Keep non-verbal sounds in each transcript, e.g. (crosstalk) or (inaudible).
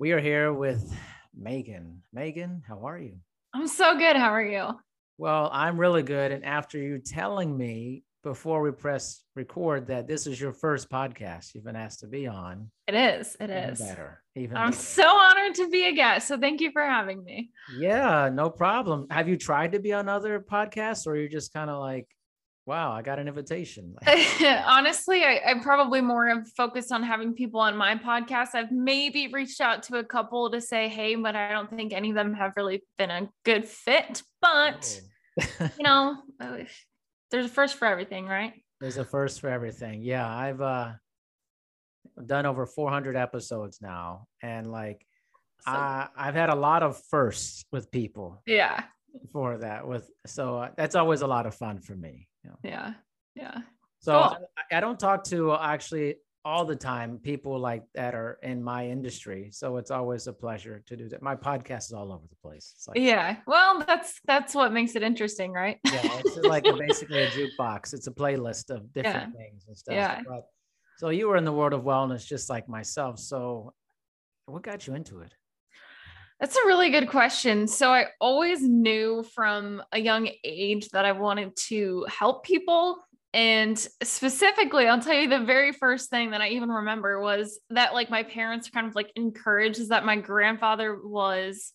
We are here with Megan. Megan, how are you? I'm so good. How are you? Well, I'm really good. And after you telling me before we press record that this is your first podcast you've been asked to be on, It is. It even is. better. Even I'm better. so honored to be a guest. So thank you for having me. yeah, no problem. Have you tried to be on other podcasts, or you're just kind of like, wow, I got an invitation? (laughs) Honestly, I, I probably more focused on having people on my podcast. I've maybe reached out to a couple to say, hey, but I don't think any of them have really been a good fit. But, oh. you know, uh, there's a first for everything, right? There's a first for everything. Yeah, I've uh done over 400 episodes now, and like So, I I've had a lot of firsts with people yeah. for that. With so uh, that's always a lot of fun for me. Know? Yeah. Yeah. So. I, I don't talk to actually all the time people like that are in my industry. So it's always a pleasure to do that. My podcast is all over the place. Like Yeah. Well, that's that's what makes it interesting, right? yeah, it's (laughs) like a, basically a jukebox. It's a playlist of different things and stuff. Yeah. But so you were in the world of wellness just like myself. So what got you into it? That's a really good question. So I always knew from a young age that I wanted to help people. And specifically, I'll tell you the very first thing that I even remember was that like my parents kind of like encouraged is that my grandfather was,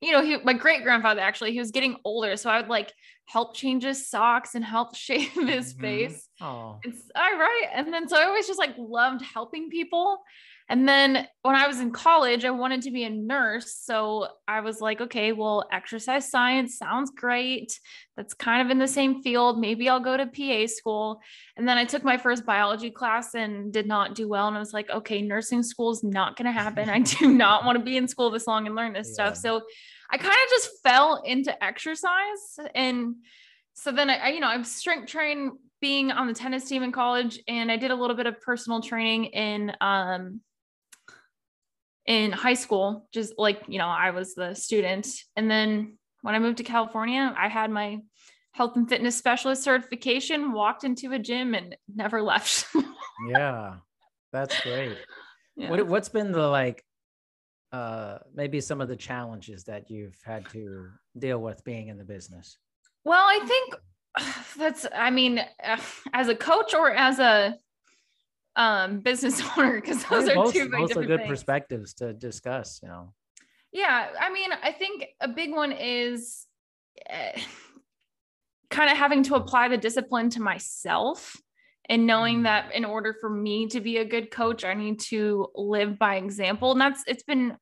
you know, he, my great grandfather actually, he was getting older. So I would like help change his socks and help (laughs) shave his Mhm. face. Oh, It's all right. And then so I always just like loved helping people. And then when I was in college, I wanted to be a nurse. So I was like, okay, well, exercise science sounds great. That's kind of in the same field. Maybe I'll go to PA school. And then I took my first biology class and did not do well. And I was like, okay, nursing school is not going to happen. I do (laughs) not want to be in school this long and learn this stuff. So I kind of just fell into exercise. And so then I, I, you know, I'm strength trained being on the tennis team in college and I did a little bit of personal training in um in high school, just like, you know, I was the student. And then when I moved to California, I had my health and fitness specialist certification, walked into a gym and never left. (laughs) yeah, that's great. Yeah. What what's been the like uh maybe some of the challenges that you've had to deal with being in the business? Well, I think (sighs) that's, I mean, (sighs) as a coach or as a um, business (laughs) owner, because those Yeah, are both, two very different good things. perspectives to discuss, you know. Yeah, I mean, I think a big one is uh, kind of having to apply the discipline to myself and knowing Mm. that in order for me to be a good coach, I need to live by example. And that's it's been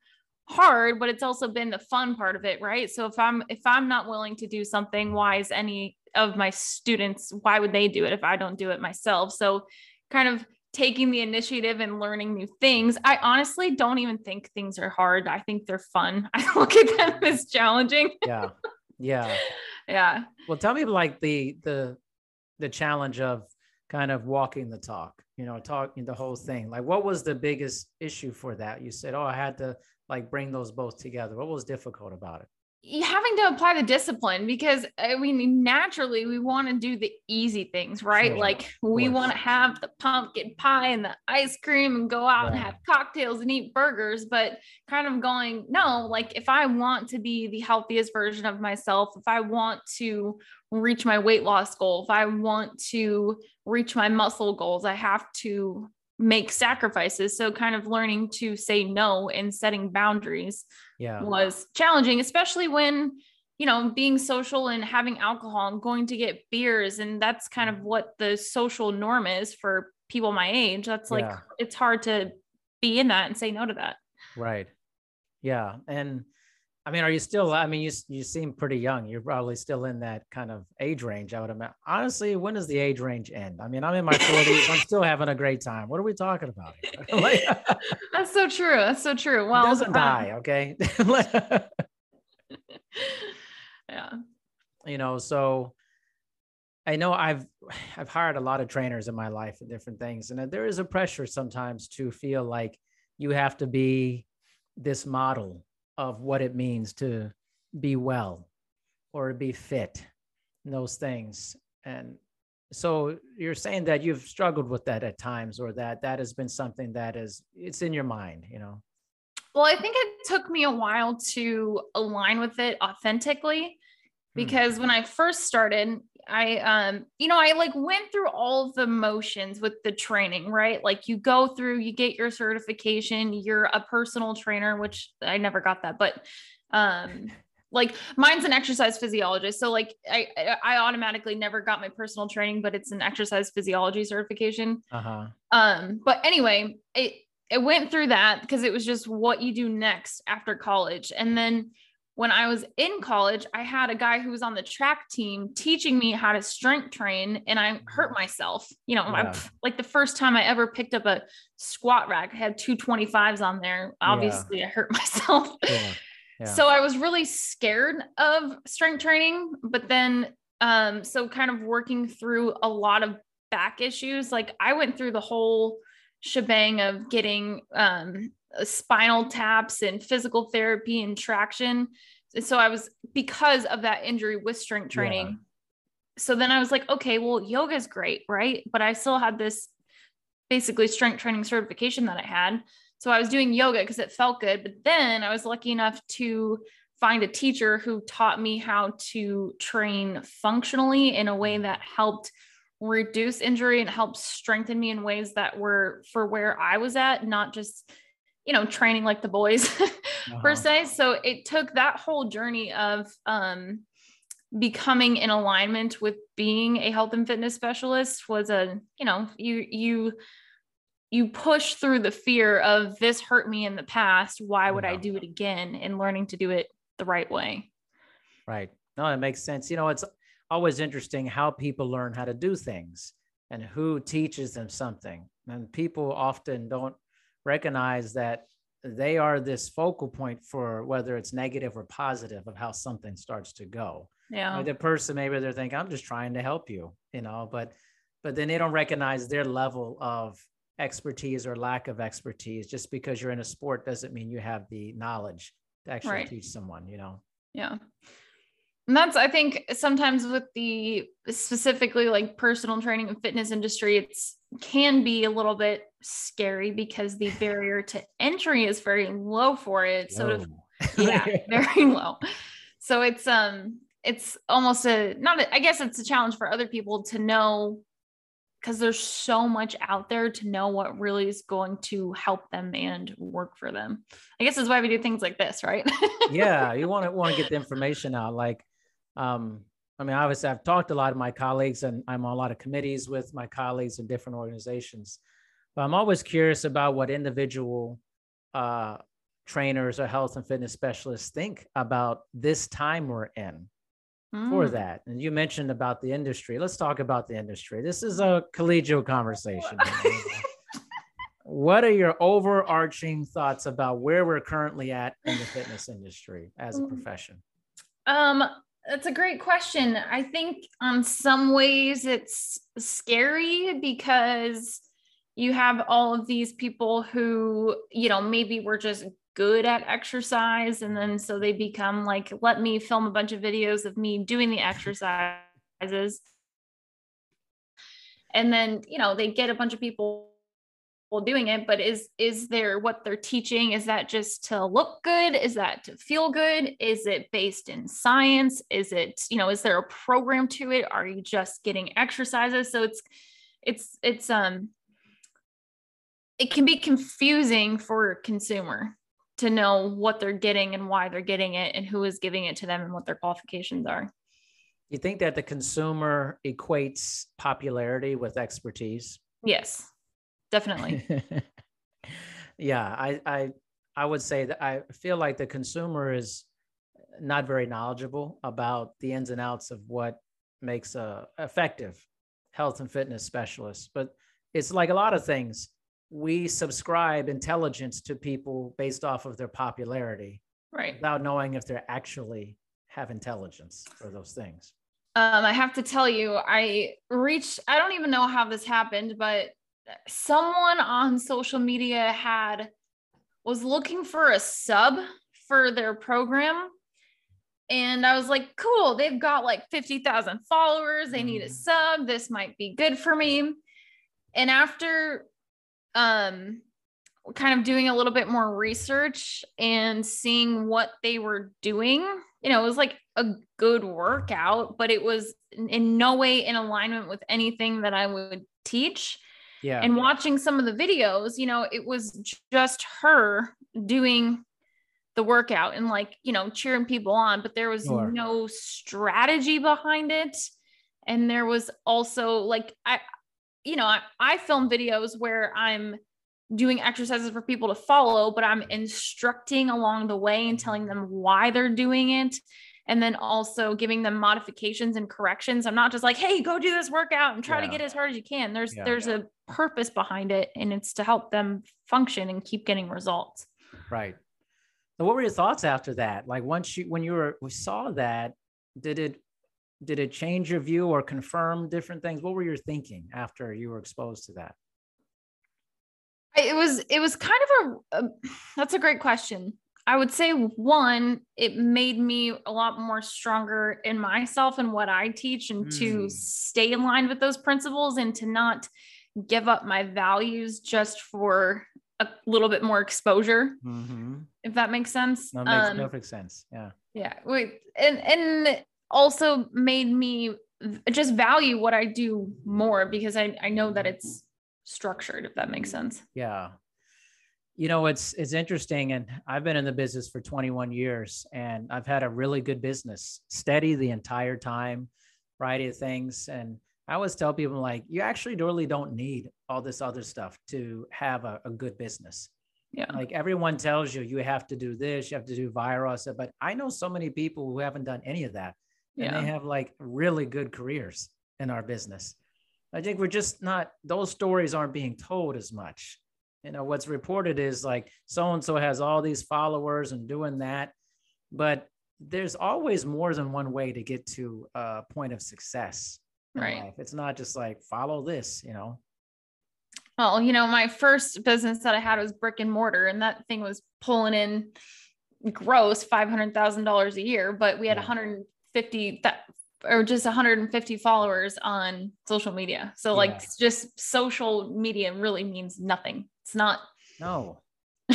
hard, but it's also been the fun part of it, right? So if I'm if I'm not willing to do something, why is any of my students why would they do it if I don't do it myself? So kind of taking the initiative and learning new things. I honestly don't even think things are hard. I think they're fun. (laughs) I look at them as challenging. Yeah. Yeah. (laughs) Yeah. Well, tell me like the the the challenge of kind of walking the talk, you know, talking the whole thing. Like what was the biggest issue for that? You said, "Oh, I had to like bring those both together." What was difficult about it? Having to apply the discipline because I mean, naturally, we want to do the easy things, right? Sure, like we want to have the pumpkin pie and the ice cream and go out and have cocktails and eat burgers, but kind of going, no, like if I want to be the healthiest version of myself, if I want to reach my weight loss goal, if I want to reach my muscle goals, I have to make sacrifices. So, kind of learning to say no and setting boundaries Yeah. was challenging, especially when, you know, being social and having alcohol and going to get beers. And that's kind of what the social norm is for people my age. That's like, Yeah. it's hard to be in that and say no to that. Right. Yeah. And I mean, are you still I mean, you you seem pretty young. You're probably still in that kind of age range, I would imagine. Honestly, when does the age range end? I mean, I'm in my 40s. I'm still having a great time. What are we talking about? (laughs) like, (laughs) That's so true. That's so true. Well, doesn't um, die, okay? (laughs) yeah. you know so i know i've i've hired a lot of trainers in my life and different things and there is a pressure sometimes to feel like you have to be this model of what it means to be well or be fit those things and so you're saying that you've struggled with that at times or that that has been something that is it's in your mind you know Well, I think it took me a while to align with it authentically. Because when I first started, I um you know I like went through all the motions with the training, right? Like you go through, you get your certification, you're a personal trainer, which I never got that, but um (laughs) like mine's an exercise physiologist. So like I I automatically never got my personal training, but it's an exercise physiology certification. Uh-huh. Um but anyway, it it went through that because it was just what you do next after college. And then when I was in college, I had a guy who was on the track team teaching me how to strength train, and I hurt mm-hmm. myself. You know, yeah. I, like the first time I ever picked up a squat rack, I had two 25s on there. Obviously, yeah. I hurt (laughs) myself. Yeah. So I was really scared of strength training, but then, um, so kind of working through a lot of back issues. Like I went through the whole shebang of getting um, spinal taps and physical therapy and traction. And so I was because of that injury with strength training. Yeah. So then I was like, okay, well, yoga is great, right? But I still had this basically strength training certification that I had. So I was doing yoga because it felt good. But then I was lucky enough to find a teacher who taught me how to train functionally in a way mm. that helped reduce injury and help strengthen me in ways that were for where I was at, not just you know training like the boys (laughs) uh-huh. per se. So it took that whole journey of um becoming in alignment with being a health and fitness specialist was a you know you you you push through the fear of this hurt me in the past. Why would yeah. i do it again? And learning to do it the right way. Right. No it makes sense. You know it's always interesting how people learn how to do things and who teaches them something. And people often don't recognize that they are this focal point for whether it's negative or positive of how something starts to go. Yeah. the person maybe they're thinking, I'm just trying to help you, you know, but but then they don't recognize their level of expertise or lack of expertise. Just because you're in a sport doesn't mean you have the knowledge to actually right. teach someone, you know. Yeah. And that's, I think, sometimes with the specifically like personal training and fitness industry, it's can be a little bit scary because the barrier to entry is very low for it. Sort of, yeah, (laughs) very low. So it's um, it's almost a not. A, I guess it's a challenge for other people to know because there's so much out there to know what really is going to help them and work for them. I guess that's why we do things like this, right? (laughs) yeah, you want to want to get the information out. Like um, I mean, obviously, I've talked to a lot of my colleagues, and I'm on a lot of committees with my colleagues in different organizations. But I'm always curious about what individual uh, trainers or health and fitness specialists think about this time we're in mm. for that. And you mentioned about the industry. Let's talk about the industry. This is a collegial conversation. (laughs) what are your overarching thoughts about where we're currently at in the fitness industry as a mm. profession? Um, that's a great question. I think on some ways it's scary because you have all of these people who, you know, maybe were just good at exercise and then so they become like let me film a bunch of videos of me doing the exercises. And then, you know, they get a bunch of people doing it but is is there what they're teaching is that just to look good? Is that to feel good? Is it based in science? Is it you know is there a program to it? Are you just getting exercises? So it's it's it's um it can be confusing for a consumer to know what they're getting and why they're getting it and who is giving it to them and what their qualifications are. You think that the consumer equates popularity with expertise? Yes definitely. (laughs) yeah, I, I I would say that I feel like the consumer is not very knowledgeable about the ins and outs of what makes a effective health and fitness specialist. But it's like a lot of things. We subscribe intelligence to people based off of their popularity, right? Without knowing if they actually have intelligence for those things. Um, I have to tell you, I reached, I don't even know how this happened, but someone on social media had was looking for a sub for their program and I was like, cool, they've got like 50,000 followers. They need a mm. sub. This might be good for me. And after um kind of doing a little bit more research and seeing what they were doing, you know, it was like a good workout, but it was in no way in alignment with anything that I would teach. Yeah. And watching some of the videos, you know, it was just her doing the workout and like, you know, cheering people on, but there was sure. no strategy behind it. And there was also like, I, you know, I, I film videos where I'm doing exercises for people to follow, but I'm instructing along the way and mm-hmm. telling them why they're doing it. And then also giving them modifications and corrections. I'm not just like, hey, go do this workout and try yeah. to get as hard as you can. There's yeah, there's yeah. a purpose behind it, and it's to help them function and keep getting results. Right. So what were your thoughts after that? Like once you when you were we saw that, did it did it change your view or confirm different things? What were your thinking after you were exposed to that? It was it was kind of a, a that's a great question. I would say one, it made me a lot more stronger in myself and what I teach and mm. to stay in line with those principles and to not give up my values just for a little bit more exposure. Mm-hmm. If that makes sense. That makes um, perfect sense. Yeah. Yeah. Wait, and and also made me just value what I do more because I, I know that it's structured, if that makes sense. Yeah. You know, it's it's interesting. And I've been in the business for 21 years and I've had a really good business, steady the entire time, variety of things. And I always tell people like, you actually really don't need all this other stuff to have a, a good business. Yeah. Like everyone tells you, you have to do this, you have to do viral. But I know so many people who haven't done any of that. And yeah. they have like really good careers in our business. I think we're just not, those stories aren't being told as much. You know, what's reported is like so and so has all these followers and doing that. But there's always more than one way to get to a point of success right. life. it's not just like follow this you know? Well you know my first business that i had was brick and mortar and that thing was pulling in gross $500000 a year but we had yeah. 150 that or just 150 followers on social media. So like just social media really means nothing. It's not no. (laughs)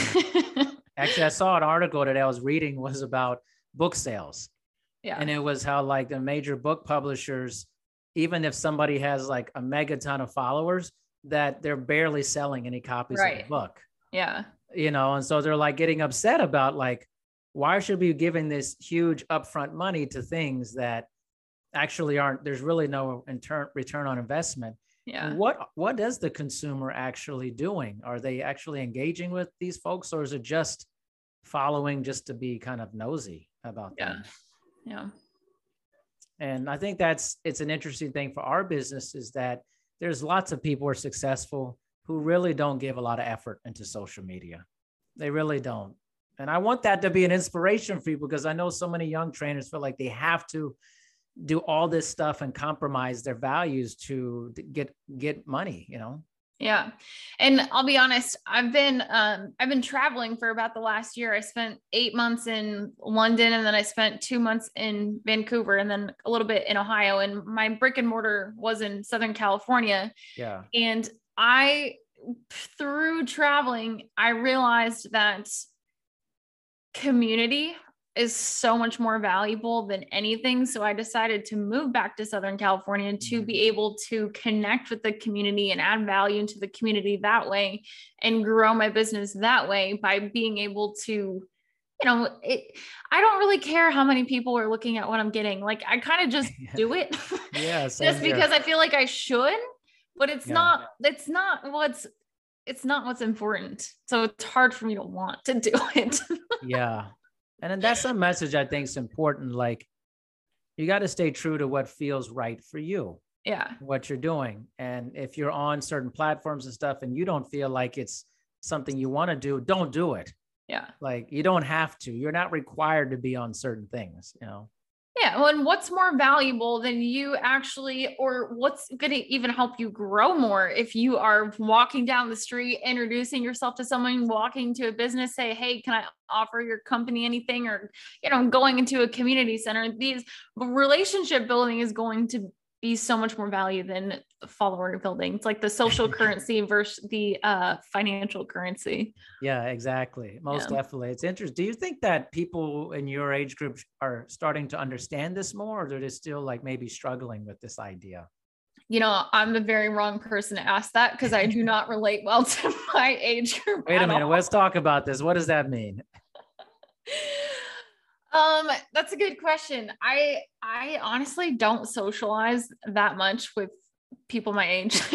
Actually i saw an article that i was reading was about book sales. Yeah. And it was how like the major book publishers even if somebody has like a megaton of followers, that they're barely selling any copies right. of the book. Yeah. You know, and so they're like getting upset about like, why should we be giving this huge upfront money to things that actually aren't, there's really no inter- return on investment. Yeah. What what is the consumer actually doing? Are they actually engaging with these folks or is it just following just to be kind of nosy about yeah. them? Yeah and i think that's it's an interesting thing for our business is that there's lots of people who are successful who really don't give a lot of effort into social media. They really don't. And i want that to be an inspiration for you because i know so many young trainers feel like they have to do all this stuff and compromise their values to get get money you know yeah. And I'll be honest, I've been um I've been traveling for about the last year. I spent 8 months in London and then I spent 2 months in Vancouver and then a little bit in Ohio and my brick and mortar was in Southern California. Yeah. And I through traveling, I realized that community is so much more valuable than anything. So I decided to move back to Southern California to be mm-hmm. able to connect with the community and add value into the community that way and grow my business that way by being able to you know it i don't really care how many people are looking at what i'm getting like i kind of (laughs) just do it (laughs) yeah just because i feel like i should but it's yeah. not it's not what's it's not what's important so it's hard for me to want to do it (laughs) yeah and then that's a message I think is important. Like you got to stay true to what feels right for you. Yeah. What you're doing. And if you're on certain platforms and stuff and you don't feel like it's something you want to do, don't do it. Yeah. Like you don't have to. You're not required to be on certain things, you know. Yeah. Well, and what's more valuable than you actually, or what's going to even help you grow more if you are walking down the street, introducing yourself to someone, walking to a business, say, Hey, can I offer your company anything? Or, you know, going into a community center? These relationship building is going to be so much more value than follower building. It's like the social (laughs) currency versus the uh, financial currency. Yeah, exactly. Most yeah. definitely. It's interesting. Do you think that people in your age group are starting to understand this more, or they're just still like maybe struggling with this idea? You know, I'm the very wrong person to ask that because I do not relate well (laughs) to my age group. Wait a minute. All. Let's talk about this. What does that mean? (laughs) Um, that's a good question. I I honestly don't socialize that much with people my age. (laughs)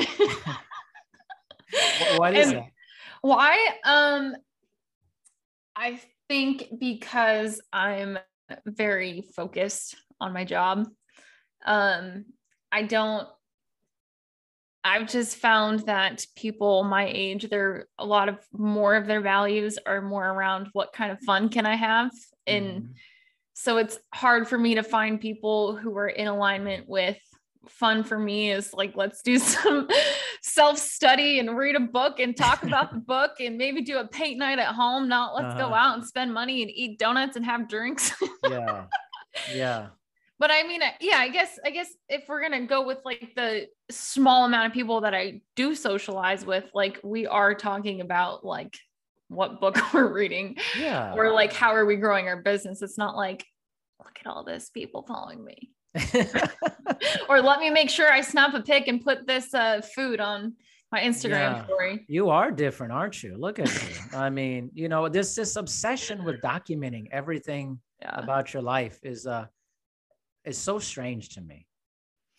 what is it? Why? Um, I think because I'm very focused on my job. Um, I don't I've just found that people my age, they're a lot of more of their values are more around what kind of fun can I have and mm. so it's hard for me to find people who are in alignment with fun for me is like let's do (laughs) some self study and read a book and talk (laughs) about the book and maybe do a paint night at home not let's uh-huh. go out and spend money and eat donuts and have drinks (laughs) yeah yeah but i mean yeah i guess i guess if we're gonna go with like the small amount of people that i do socialize with like we are talking about like what book (laughs) we're reading yeah. or like how are we growing our business. It's not like look at all this people following me. (laughs) Or let me make sure i snap a pic and put this uh, food on my instagram yeah. story. You are different aren't you? Look at you. I mean you know this this obsession with documenting everything yeah. about your life is uh is so strange to me.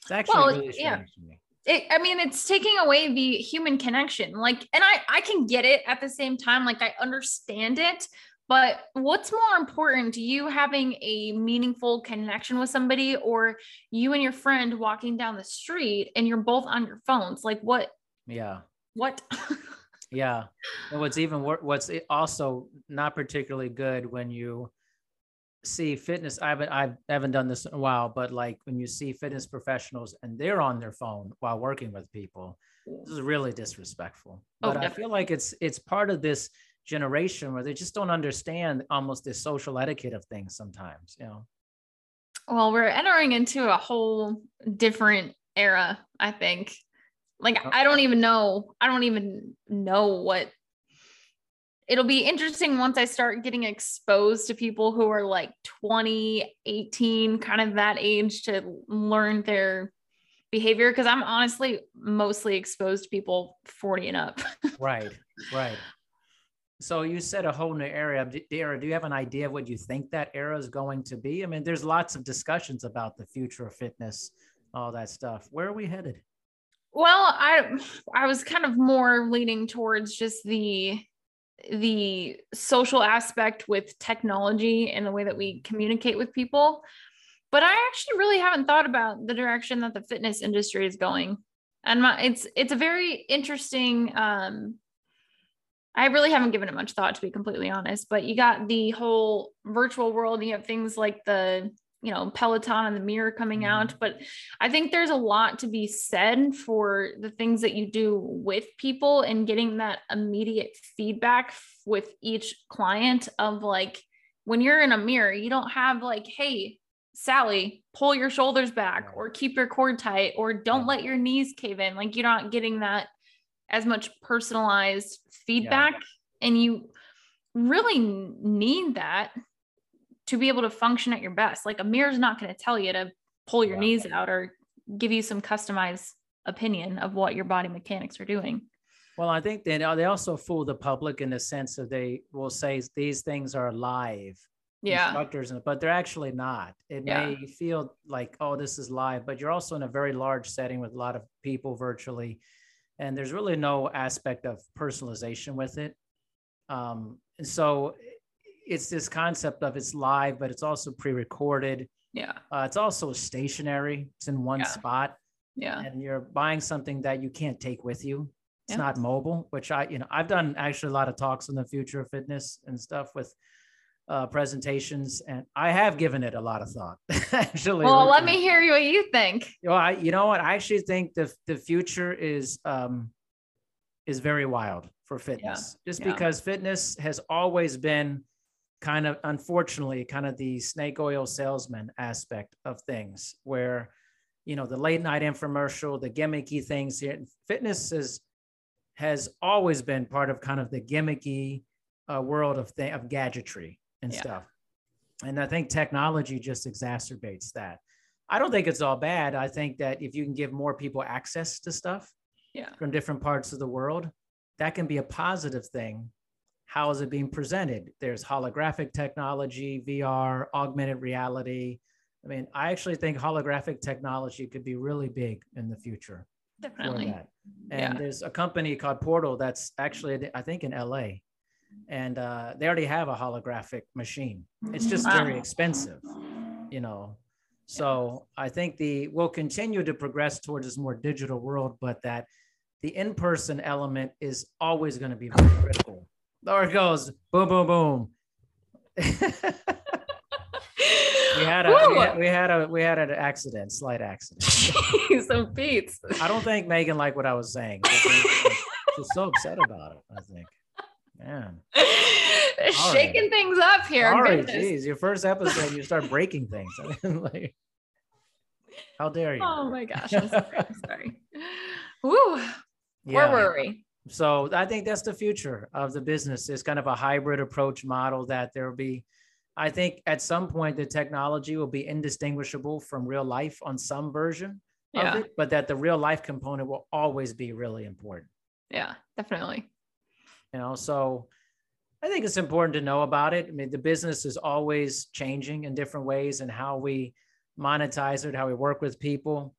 It's actually well, really strange yeah. to me it, I mean, it's taking away the human connection. Like, and I, I can get it at the same time. Like, I understand it. But what's more important, you having a meaningful connection with somebody or you and your friend walking down the street and you're both on your phones? Like, what? Yeah. What? (laughs) yeah. And what's even what's also not particularly good when you see fitness I haven't I haven't done this in a while, but like when you see fitness professionals and they're on their phone while working with people, this is really disrespectful. Oh, but I feel like it's it's part of this generation where they just don't understand almost this social etiquette of things sometimes, you know. Well, we're entering into a whole different era, I think. Like oh. I don't even know, I don't even know what it'll be interesting once I start getting exposed to people who are like 20, 18, kind of that age to learn their behavior. Cause I'm honestly mostly exposed to people 40 and up. (laughs) right, right. So you said a whole new area. Era, do you have an idea of what you think that era is going to be? I mean, there's lots of discussions about the future of fitness, all that stuff. Where are we headed? Well, I I was kind of more leaning towards just the the social aspect with technology and the way that we communicate with people. But I actually really haven't thought about the direction that the fitness industry is going. And my, it's it's a very interesting um, I really haven't given it much thought to be completely honest, but you got the whole virtual world, you have things like the you know peloton and the mirror coming mm-hmm. out but i think there's a lot to be said for the things that you do with people and getting that immediate feedback with each client of like when you're in a mirror you don't have like hey sally pull your shoulders back or keep your core tight or don't let your knees cave in like you're not getting that as much personalized feedback yeah. and you really need that to be able to function at your best. Like a mirror is not going to tell you to pull your knees out or give you some customized opinion of what your body mechanics are doing. Well, I think they they also fool the public in the sense that they will say these things are live yeah. instructors, but they're actually not. It yeah. may feel like, oh, this is live, but you're also in a very large setting with a lot of people virtually, and there's really no aspect of personalization with it. Um, and so it's this concept of it's live, but it's also pre-recorded. Yeah. Uh, it's also stationary. It's in one yeah. spot. Yeah. And you're buying something that you can't take with you. It's yeah. not mobile, which I, you know, I've done actually a lot of talks on the future of fitness and stuff with uh, presentations, and I have given it a lot of thought. (laughs) actually. Well, let me hear what you think. Well, I, you know what? I actually think the the future is um is very wild for fitness, yeah. just because fitness has always been kind of, unfortunately, kind of the snake oil salesman aspect of things, where you know, the late night infomercial, the gimmicky things here. Fitness is has always been part of kind of the gimmicky uh, world of th- of gadgetry and yeah. stuff. And I think technology just exacerbates that. I don't think it's all bad. I think that if you can give more people access to stuff yeah. from different parts of the world, that can be a positive thing. How is it being presented? There's holographic technology, VR, augmented reality. I mean, I actually think holographic technology could be really big in the future. Definitely. And yeah. there's a company called Portl that's actually, I think, in LA. And uh, they already have a holographic machine. It's just wow. very expensive, you know. So I think the we'll continue to progress towards this more digital world, but that the in-person element is always going to be very critical. There it goes. Boom, boom, boom. we had a we had, we had, a we had an accident, slight accident. Some beats. I don't think Megan liked what I was saying. She's so upset about it. I think, man. Shaking right. things up here. All right, geez, your first episode, you start breaking things. (laughs) like, how dare you? Oh my gosh, I'm sorry. I'm sorry. Woo. Yeah. Where were we? So I think that's the future of the business. It's kind of a hybrid approach model that there will be I think at some point the technology will be indistinguishable from real life on some version yeah. of it, but that the real life component will always be really important. Yeah, definitely. You know, so I think it's important to know about it. I mean, the business is always changing in different ways and how we monetize it, how we work with people.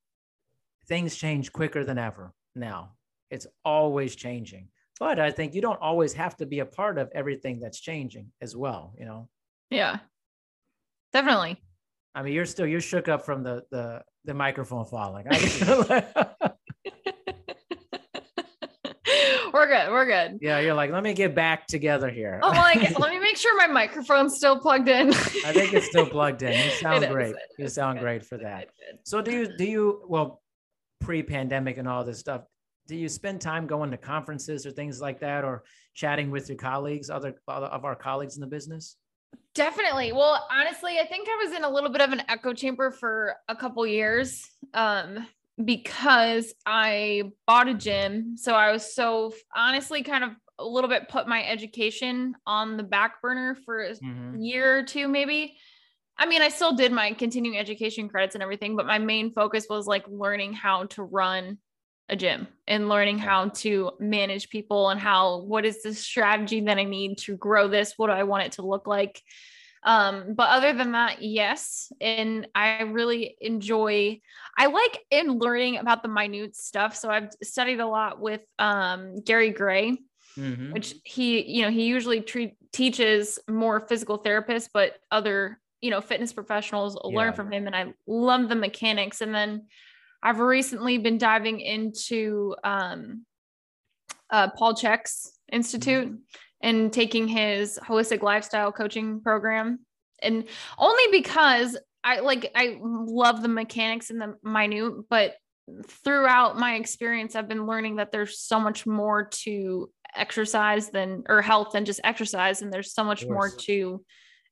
Things change quicker than ever now. It's always changing. But I think you don't always have to be a part of everything that's changing as well, you know. Yeah. Definitely. I mean, you're still you're shook up from the the the microphone falling. (laughs) (laughs) we're good. We're good. Yeah, you're like, let me get back together here. Oh, like, let me (laughs) make sure my microphone's still plugged in. I think it's still plugged in. You sound great. You sound good. great for that. So do you do you well pre-pandemic and all this stuff? Do you spend time going to conferences or things like that, or chatting with your colleagues, other, other of our colleagues in the business? Definitely. Well, honestly, I think I was in a little bit of an echo chamber for a couple years um, because I bought a gym. So I was so honestly kind of a little bit put my education on the back burner for a mm-hmm. year or two, maybe. I mean, I still did my continuing education credits and everything, but my main focus was like learning how to run a gym and learning how to manage people and how what is the strategy that I need to grow this? What do I want it to look like? Um, but other than that, yes. And I really enjoy, I like in learning about the minute stuff. So I've studied a lot with um, Gary Gray, mm-hmm. which he, you know, he usually treat, teaches more physical therapists, but other, you know, fitness professionals yeah. learn from him. And I love the mechanics. And then I've recently been diving into um, uh, Paul Chek's Institute and taking his holistic lifestyle coaching program. And only because I like, I love the mechanics and the minute, but throughout my experience, I've been learning that there's so much more to exercise than, or health than just exercise. And there's so much more to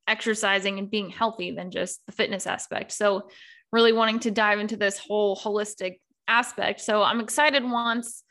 exercising and being healthy than just the fitness aspect. So really wanting to dive into this whole holistic aspect. So I'm excited once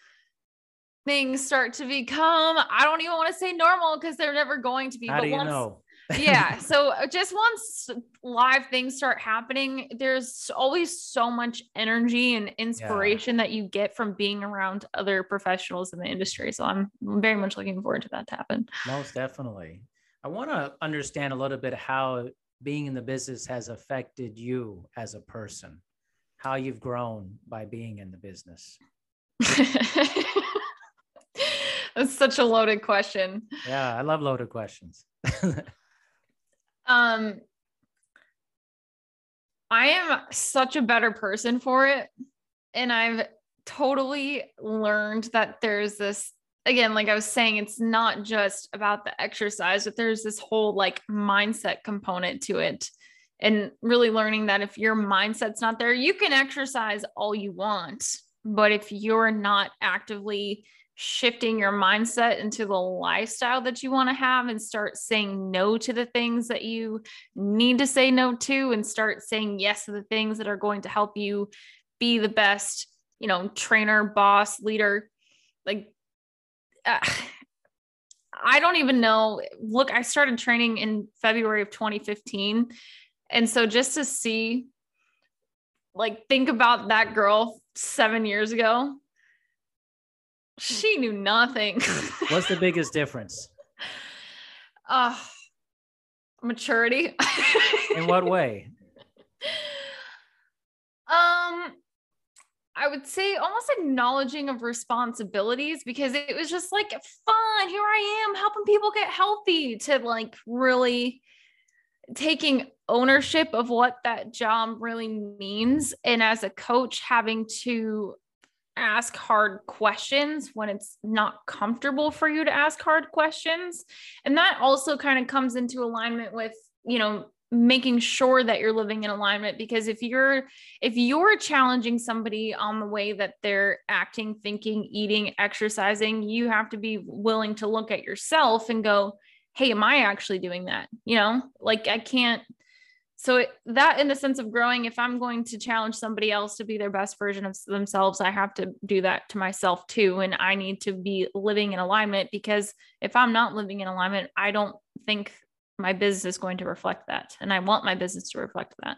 things start to become, I don't even want to say normal because they're never going to be. How but once, know? (laughs) yeah. (laughs) So uh, just once live things start happening, there's always so much energy and inspiration yeah. that you get from being around other professionals in the industry. So I'm very much looking forward to that to happen. Most definitely. I want to understand a little bit how being in the business has affected you as a person, how you've grown by being in the business? (laughs) That's such a loaded question. Yeah, I love loaded questions. (laughs) um I am such a better person for it and I've totally learned that there's this again, like I was saying, it's not just about the exercise, but there's this whole like mindset component to it. And really learning that if your mindset's not there, you can exercise all you want. But if you're not actively shifting your mindset into the lifestyle that you want to have and start saying no to the things that you need to say no to and start saying yes to the things that are going to help you be the best, you know, trainer, boss, leader. Like, uh, I don't even know. Look, I started training in February of 2015. And so just to see, like, think about that girl seven years ago. She knew nothing. (laughs) What's the biggest difference? Uh, maturity. In what way? (laughs) Um, I would say almost acknowledging of responsibilities because it was just like fun. Here I am helping people get healthy to like really taking ownership of what that job really means. And as a coach, having to ask hard questions when it's not comfortable for you to ask hard questions. And that also kind of comes into alignment with, you know, making sure that you're living in alignment because if you're if you're challenging somebody on the way that they're acting thinking eating exercising you have to be willing to look at yourself and go hey am i actually doing that? You know like i can't so it, that in the sense of growing if i'm going to challenge somebody else to be their best version of themselves i have to do that to myself too and i need to be living in alignment because if i'm not living in alignment i don't think my business is going to reflect that. And I want my business to reflect that.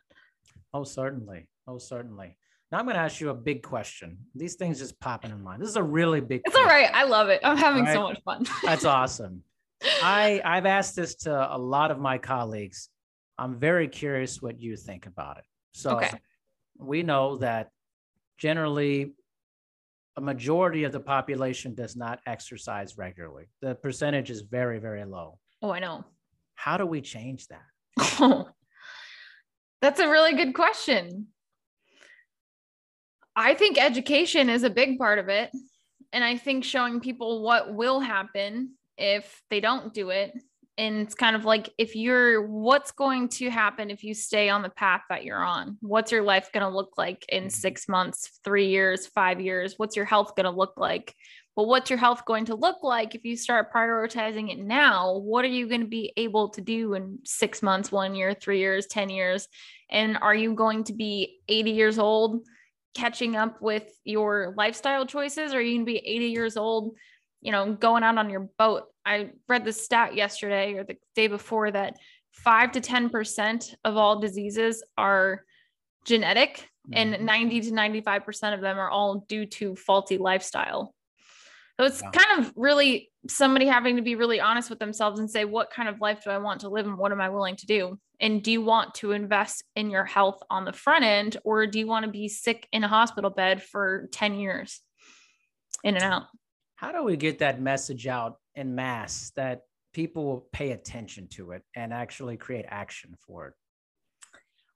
Oh, certainly. Oh, certainly. Now I'm going to ask you a big question. These things just popping in mind. This is a really big. It's question. all right. I love it. I'm having right? so much fun. (laughs) That's awesome. I I've asked this to a lot of my colleagues. I'm very curious what you think about it. So okay. we know that generally a majority of the population does not exercise regularly. The percentage is very, very low. Oh, I know. How do we change that? (laughs) That's a really good question. I think education is a big part of it. And I think showing people what will happen if they don't do it. And it's kind of like if you're, what's going to happen if you stay on the path that you're on? What's your life going to look like in mm-hmm. six months, three years, five years? What's your health going to look like? Well, what's your health going to look like if you start prioritizing it now? What are you going to be able to do in six months, one year, three years, 10 years? And are you going to be 80 years old catching up with your lifestyle choices? Or are you going to be 80 years old, you know, going out on your boat? I read the stat yesterday or the day before that five to 10% of all diseases are genetic and mm-hmm. 90 to 95% of them are all due to faulty lifestyle. So it's kind of really somebody having to be really honest with themselves and say, what kind of life do I want to live and what am I willing to do? And do you want to invest in your health on the front end or do you want to be sick in a hospital bed for 10 years in and out? How do we get that message out in mass that people will pay attention to it and actually create action for it?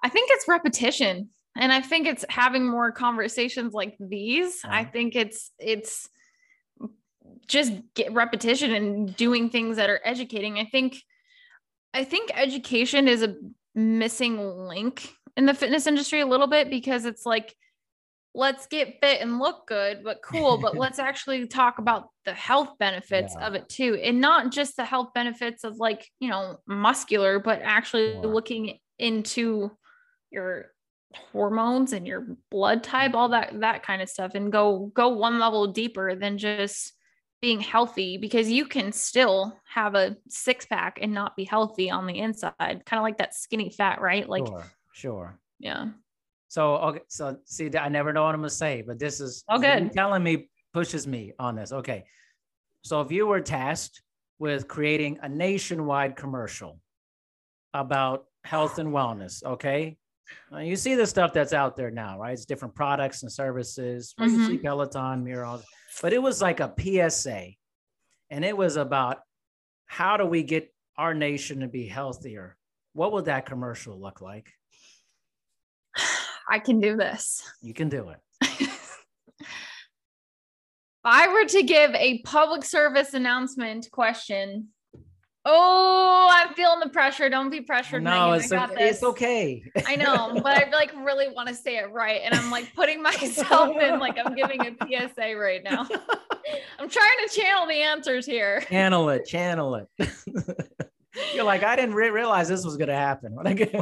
I think it's repetition. And I think it's having more conversations like these. I uh-huh. think it's, it's, just get repetition and doing things that are educating. I think I think education is a missing link in the fitness industry a little bit because it's like let's get fit and look good, but cool, but (laughs) let's actually talk about the health benefits yeah. of it too. And not just the health benefits of like, you know, muscular, but actually yeah. looking into your hormones and your blood type, all that that kind of stuff and go go one level deeper than just being healthy because you can still have a six pack and not be healthy on the inside, kind of like that skinny fat, right? Like, sure, sure. Yeah. So, okay. So, see, I never know what I'm going to say, but this is oh, good. telling me pushes me on this. Okay. So, if you were tasked with creating a nationwide commercial about health and wellness, okay, you see the stuff that's out there now, right? It's different products and services. Mm-hmm. You see Peloton, Mirror, but it was like a PSA. And it was about how do we get our nation to be healthier? What would that commercial look like? (sighs) I can do this. You can do it. (laughs) if I were to give a public service announcement question Oh, I'm feeling the pressure. Don't be pressured. No, it's, a, it's okay. I know, (laughs) but I like really want to say it right. And I'm like putting myself in like I'm giving a PSA right now. I'm trying to channel the answers here. Channel it, channel it. (laughs) You're like, I didn't re- realize this was going to happen when I get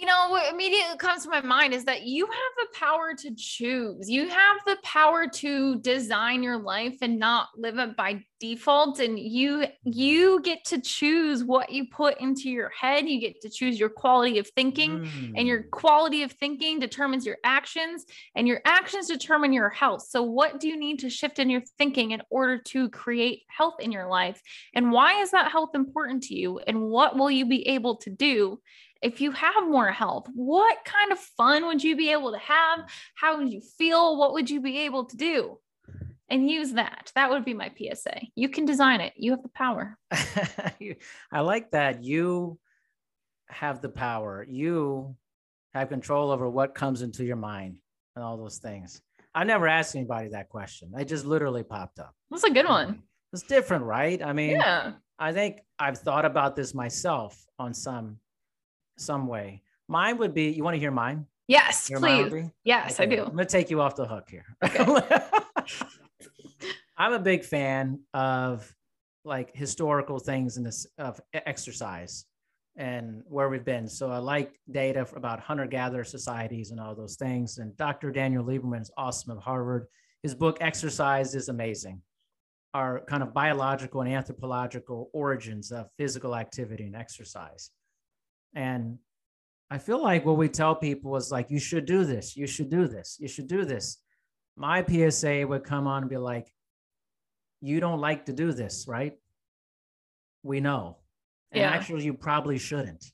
you know, what immediately comes to my mind is that you have the power to choose. You have the power to design your life and not live it by default. And you you get to choose what you put into your head. You get to choose your quality of thinking, mm. and your mm. quality of thinking determines your actions, and your actions determine your health. So, what do you need to shift in your thinking in order to create health in your life? And why is that health important to you? And what will you be able to do? If you have more health, what kind of fun would you be able to have? How would you feel? What would you be able to do? And use that. That would be my PSA. You can design it. You have the power. (laughs) I like that. You have the power. You have control over what comes into your mind and all those things. I never asked anybody that question. I just literally popped up. That's a good one. It's different, right? I mean, yeah. I think I've thought about this myself on some some way. Mine would be, you want to hear mine? Yes, hear please. Yes, okay. I do. I'm going to take you off the hook here. Okay. (laughs) I'm a big fan of like historical things in this of exercise and where we've been. So I like data about hunter gatherer societies and all those things. And Dr. Daniel Lieberman is awesome at Harvard. His book Exercise is amazing. Our kind of biological and anthropological origins of physical activity and exercise. And I feel like what we tell people is like, you should do this, you should do this, you should do this. My PSA would come on and be like, you don't like to do this, right? We know. And yeah. actually, you probably shouldn't.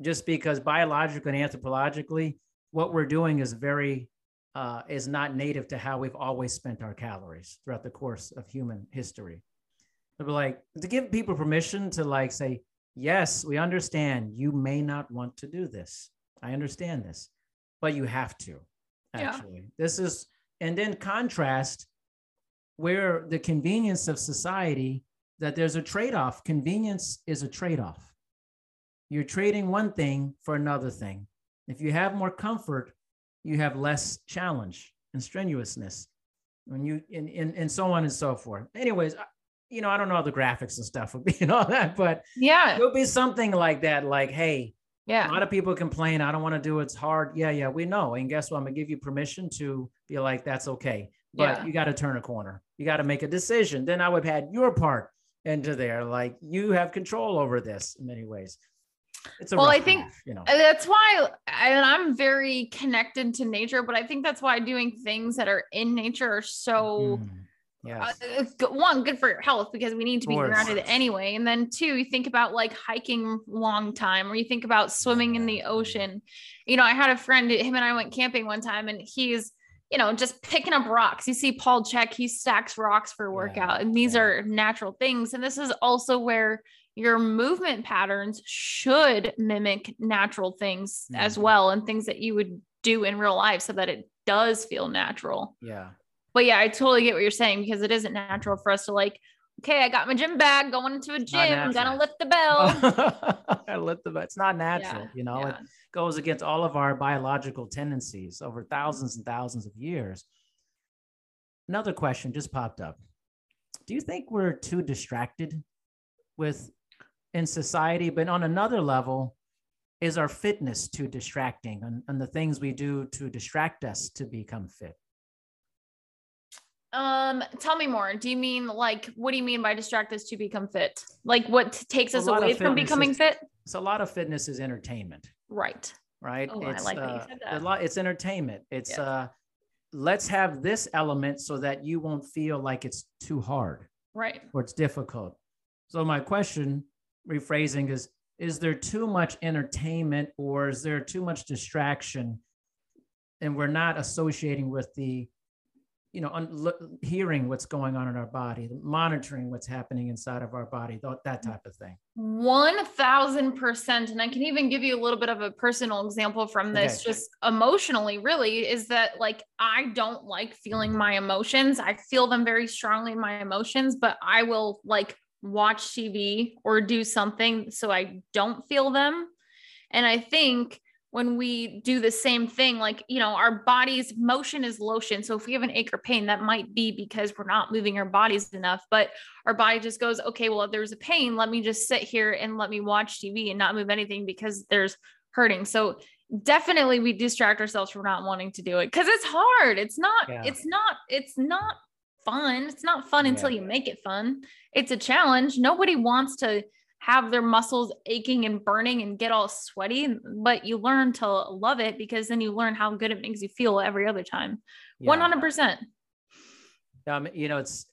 Just because biologically and anthropologically, what we're doing is very, uh, is not native to how we've always spent our calories throughout the course of human history. But like to give people permission to like say, yes, we understand you may not want to do this. I understand this, but you have to actually. Yeah. This is, and then contrast where the convenience of society that there's a trade off. Convenience is a trade off. You're trading one thing for another thing. If you have more comfort, you have less challenge and strenuousness. When you and, and, and so on and so forth. Anyways, you know, I don't know how the graphics and stuff would be and all that, but yeah, it'll be something like that. Like, hey, yeah, a lot of people complain, I don't want to do it. It's hard. Yeah, yeah, we know. And guess what? I'm gonna give you permission to be like, that's okay. But yeah. you got to turn a corner. You got to make a decision. Then I would have had your part into there. Like you have control over this in many ways. It's a well, I think you know that's why, and I'm very connected to nature, but I think that's why doing things that are in nature are so. Mm yeah. Uh, one, good for your health because we need to be grounded anyway. And then two, you think about like hiking long time or you think about swimming in the ocean. You know, I had a friend, him and I went camping one time and he's, you know, just picking up rocks. You see Paul Chek he stacks rocks for workout. Yeah. And these yeah. are natural things. And this is also where your movement patterns should mimic natural things mm-hmm. as well and things that you would do in real life so that it does feel natural. Yeah but yeah, I totally get what you're saying because it isn't natural for us to like, okay, I got my gym bag going into a gym. I'm gonna lift the bell. (laughs) I lift the bell. It's not natural, yeah, you know. Yeah. It goes against all of our biological tendencies over thousands and thousands of years. Another question just popped up. Do you think we're too distracted with in society? But on another level, is our fitness too distracting and, and the things we do to distract us to become fit? Um, tell me more. Do you mean like what do you mean by distract us to become fit? Like what takes us away from becoming is, fit? So a lot of fitness is entertainment. Right. Right. Oh, it's, I like uh, that you said that. A lot, it's entertainment. It's yeah. uh let's have this element so that you won't feel like it's too hard. Right. Or it's difficult. So my question, rephrasing, is is there too much entertainment or is there too much distraction and we're not associating with the you know, un- hearing what's going on in our body, monitoring what's happening inside of our body, th- that type of thing. 1000%. And I can even give you a little bit of a personal example from this, okay. just emotionally, really, is that like I don't like feeling my emotions. I feel them very strongly in my emotions, but I will like watch TV or do something so I don't feel them. And I think when we do the same thing like you know our body's motion is lotion so if we have an ache or pain that might be because we're not moving our bodies enough but our body just goes okay well if there's a pain let me just sit here and let me watch tv and not move anything because there's hurting. So definitely we distract ourselves from not wanting to do it because it's hard. It's not, Yeah. it's not, it's not fun. It's not fun until you make it fun. It's a challenge. Nobody wants to have their muscles aching and burning and get all sweaty, but you learn to love it because then you learn how good it makes you feel every other time. Yeah. 100%. um, you know, it's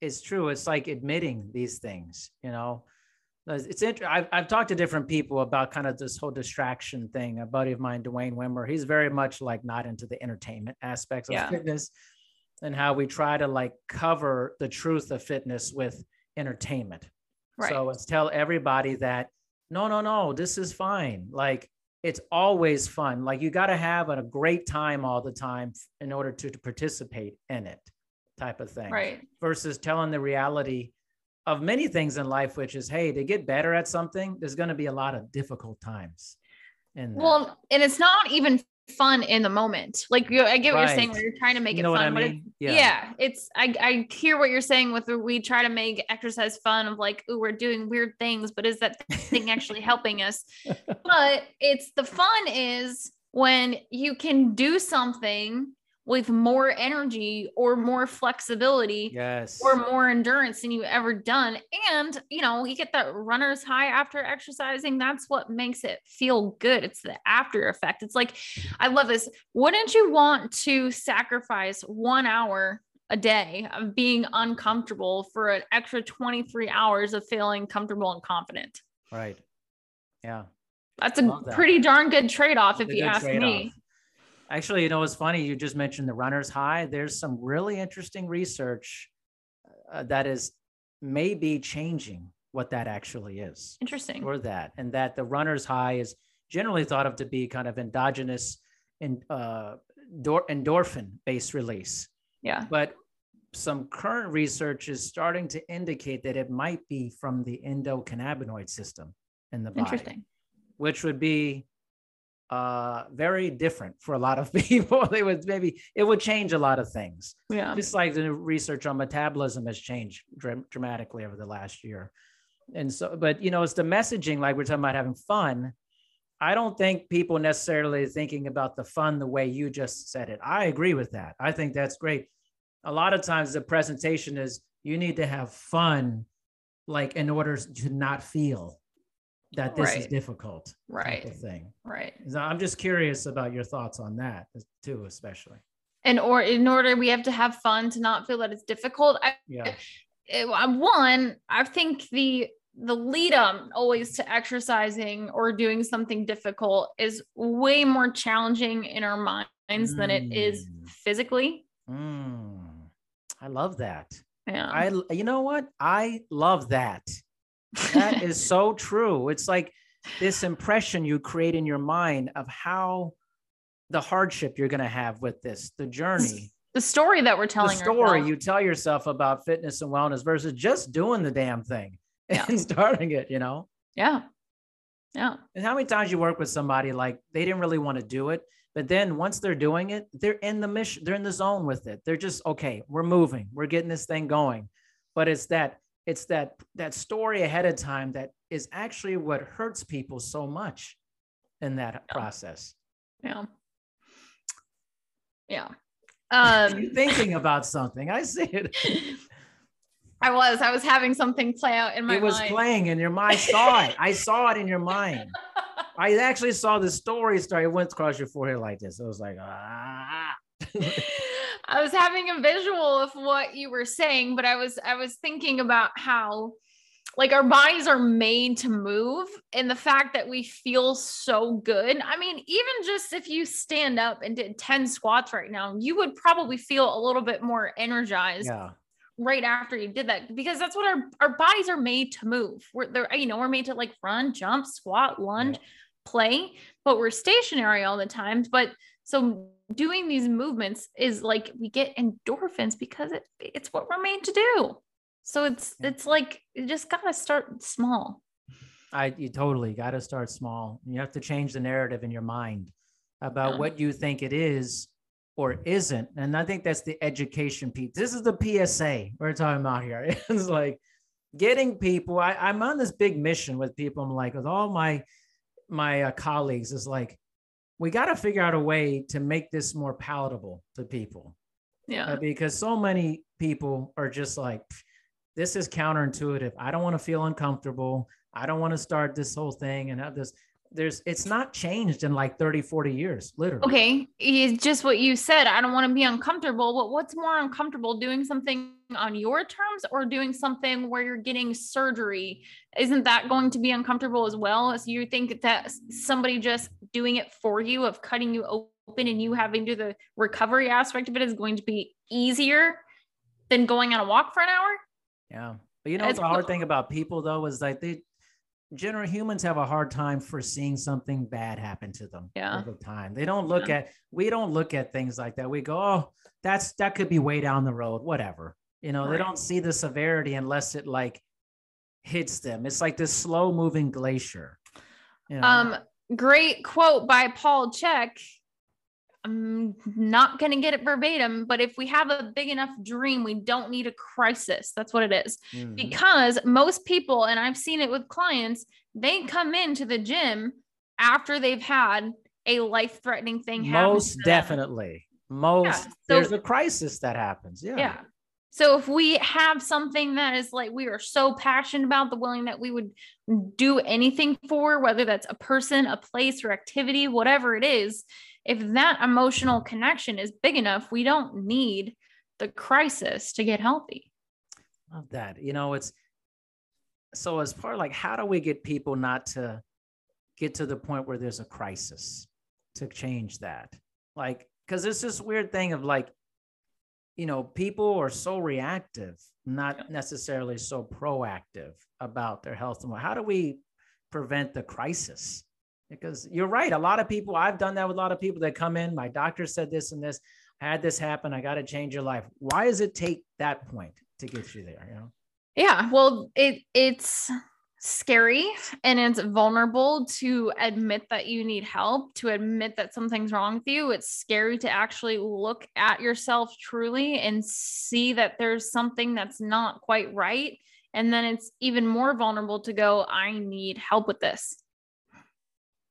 it's true. It's like admitting these things. You know, It's- interesting. I've I've talked to different people about kind of this whole distraction thing. A buddy of mine, Dwayne Wimmer, he's very much like not into the entertainment aspects of Yeah. fitness, and how we try to like cover the truth of fitness with entertainment. Right. So it's tell everybody that no, no, no, this is fine. Like it's always fun. Like you got to have a great time all the time in order to, to participate in it, type of thing. right. Versus telling the reality of many things in life, which is, hey, to get better at something, there's going to be a lot of difficult times. And. Well, and it's not even fun in the moment. Like you, I get what you're saying, where you're trying to make you it what I fun, but it's mean? yeah. it's I, I hear what you're saying with the, we try to make exercise fun of like oh we're doing weird things but is that (laughs) thing actually helping us but it's the fun is when you can do something with more energy or more flexibility yes. or more endurance than you've ever done. And, you know, you get that runner's high after exercising. That's what makes it feel good. It's the after effect. It's like, I love this. Wouldn't you want to sacrifice one hour a day of being uncomfortable for an extra 23 hours of feeling comfortable and confident? right. Yeah. That's a that. pretty darn good trade off, if you ask me. Actually, you know, it's funny. You just mentioned the runner's high. There's some really interesting research uh, that is maybe changing what that actually is Interesting. for that. And that the runner's high is generally thought of to be kind of endogenous in, uh, endorphin based release. Yeah. But some current research is starting to indicate that it might be from the endocannabinoid system in the body Interesting. which would be uh very different for a lot of (laughs) people. It would maybe it would change a lot of things. Yeah. just like the research on metabolism has changed dra- dramatically over the last year. And so but you know it's the messaging like we're talking about having fun. I don't think people necessarily thinking about the fun the way you just said it. I agree with that. I think that's great. A lot of times the presentation is you need to have fun like in order to not feel that this is Right. difficult type Right. thing Right. so I'm just curious about your thoughts on that too, especially. And or in order we have to have fun to not feel that it's difficult. I, Yeah. it- one, I think the the lead up always to exercising or doing something difficult is way more challenging in our minds than it is Mm. physically. Mm, I love that. Yeah. I, you know what? I love that. That is so true. It's like this impression you create in your mind of how the hardship you're going to have with this, the journey, the story that we're the telling story ourselves. you tell yourself about fitness and wellness versus just doing the damn thing Yeah. and (laughs) starting it, you know? yeah. Yeah. And how many times you work with somebody like they didn't really want to do it, but then once they're doing it, they're in the mission, they're in the zone with it. They're just okay, we're moving, we're getting this thing going. But it's that it's that that story ahead of time that is actually what hurts people so much in that process. Yeah. Yeah. Um thinking about something. I see it. (laughs) I was. I was having something play out in my It was mind. playing in your mind. I saw it. I saw it in your mind. (laughs) I actually saw the story start. It went across your forehead like this. It was like, ah. (laughs) I was having a visual of what you were saying, but I was I was thinking about how like our bodies are made to move and the fact that we feel so good. I mean, even just if you stand up and did 10 squats right now, you would probably feel a little bit more energized yeah. right after you did that because that's what our, our bodies are made to move. We're they're you know, we're made to like run, jump, squat, lunge, play, but we're stationary all the time. But so doing these movements is like we get endorphins because it it's what we're made to do. So it's it's like you just gotta start small. I you totally got to start small. You have to change the narrative in your mind about Yeah. what you think it is or isn't. And I think that's the education piece. This is the PSA we're talking about here. (laughs) It's like getting people. I, I'm on this big mission with people. I'm like, with all my my uh, colleagues is like, we got to figure out a way to make this more palatable to people. Yeah. Uh, because so many people are just like, this is counterintuitive. I don't want to feel uncomfortable. I don't want to start this whole thing and have this. There's, it's not changed in like 30, 40 years, literally. Okay. It's just what you said. I don't want to be uncomfortable. But what's more uncomfortable doing something on your terms or doing something where you're getting surgery? Isn't that going to be uncomfortable as well? So you think that somebody just doing it for you, of cutting you open and you having to do the recovery aspect of it is going to be easier than going on a walk for an hour? Yeah. But you know, the hard thing about people though is like they general humans have a hard time foreseeing something bad happen to them yeah. over time. They don't look yeah. at we don't look at things like that. We go, oh, that's that could be way down the road, whatever. You know, right. they don't see the severity unless it like hits them. It's like this slow moving glacier. You know? Um, great quote by Paul Chek. I'm not going to get it verbatim, but if we have a big enough dream, we don't need a crisis. That's what it is. Mm-hmm. Because most people, and I've seen it with clients, they come into the gym after they've had a life threatening thing happen. Most definitely. Most, yeah. so, there's a crisis that happens. Yeah. Yeah. So if we have something that is like we are so passionate about the willing that we would do anything for, whether that's a person, a place, or activity, whatever it is, if that emotional connection is big enough, we don't need the crisis to get healthy. Love that. You know, it's so as part of like, how do we get people not to get to the point where there's a crisis to change that? Like, because it's this weird thing of like, you know, people are so reactive, not necessarily so proactive about their health. And how do we prevent the crisis? because you're right. A lot of people, I've done that with a lot of people that come in. My doctor said this and this, I had this happen. I got to change your life. Why does it take that point to get you there? You know? Yeah. Well, it it's scary and it's vulnerable to admit that you need help, to admit that something's wrong with you. It's scary to actually look at yourself truly and see that there's something that's not quite right. And then it's even more vulnerable to go, I need help with this.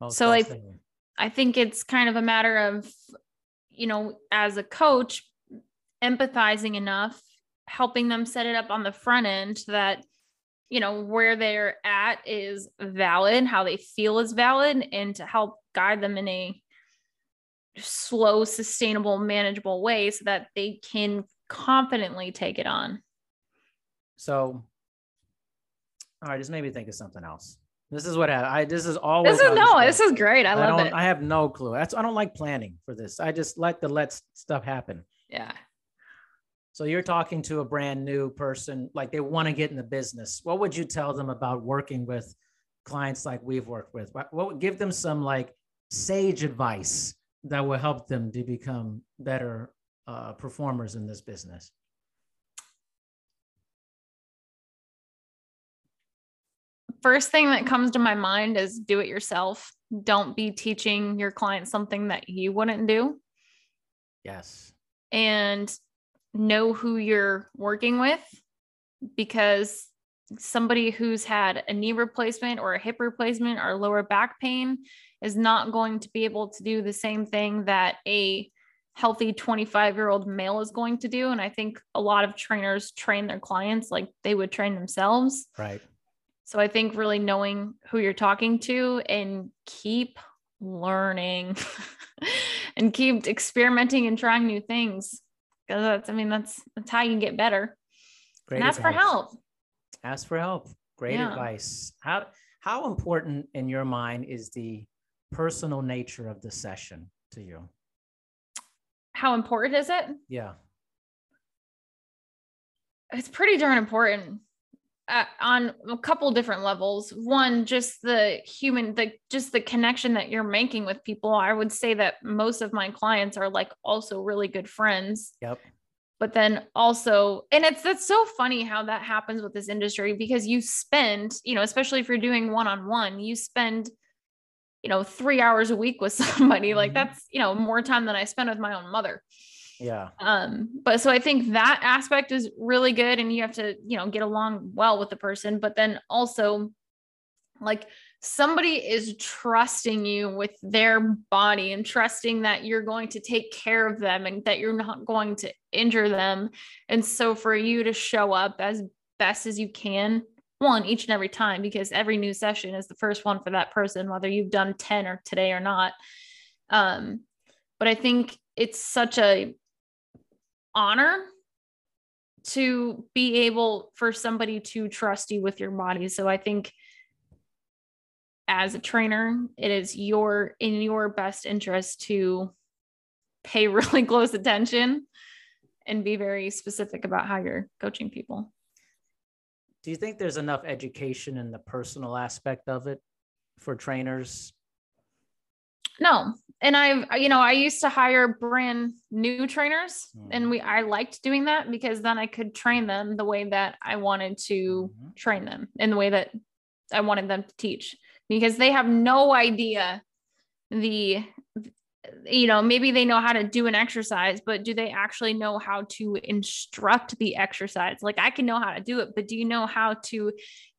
Most so I, I think it's kind of a matter of, you know, as a coach, empathizing enough, helping them set it up on the front end that, you know, where they're at is valid, how they feel is valid, and to help guide them in a slow, sustainable, manageable way so that they can confidently take it on. So, all right, just maybe think of something else. This is what I, I this is all. This is no, this is great. I, I love it. I have no clue. That's I don't like planning for this. I just like to let stuff happen. Yeah. So you're talking to a brand new person, like they want to get in the business. What would you tell them about working with clients like we've worked with? What, what would give them some like sage advice that will help them to become better uh, performers in this business? first thing that comes to my mind is do it yourself. Don't be teaching your client something that you wouldn't do. Yes. And know who you're working with because somebody who's had a knee replacement or a hip replacement or lower back pain is not going to be able to do the same thing that a healthy 25 year old male is going to do. And I think a lot of trainers train their clients like they would train themselves. Right. So I think really knowing who you're talking to and keep learning (laughs) and keep experimenting and trying new things. Because that's, I mean, that's that's how you can get better. Great and ask advice. for help. Ask for help. Great yeah. advice. How how important in your mind is the personal nature of the session to you? How important is it? Yeah. It's pretty darn important uh, on a couple different levels. One just the human the just the connection that you're making with people. I would say that most of my clients are like also really good friends. Yep. But then also and it's that's so funny how that happens with this industry because you spend you know especially if you're doing one-on-one you spend you know 3 hours a week with (laughs) somebody. Mm-hmm. like that's you know more time than i spend with my own mother yeah. Um, but so I think that aspect is really good and you have to, you know, get along well with the person, but then also like somebody is trusting you with their body and trusting that you're going to take care of them and that you're not going to injure them. And so for you to show up as best as you can, one each and every time, because every new session is the first one for that person, whether you've done 10 or today or not. Um, but I think it's such a honor to be able for somebody to trust you with your body. So I think as a trainer, it is your in your best interest to pay (laughs) really close attention and be very specific about how you're coaching people. Do you think there's enough education in the personal aspect of it for trainers? No. And I've, you know, I used to hire brand new trainers mm-hmm. and we, I liked doing that because then I could train them the way that I wanted to mm-hmm. train them in the way that I wanted them to teach because they have no idea the you know maybe they know how to do an exercise but do they actually know how to instruct the exercise like i can know how to do it but do you know how to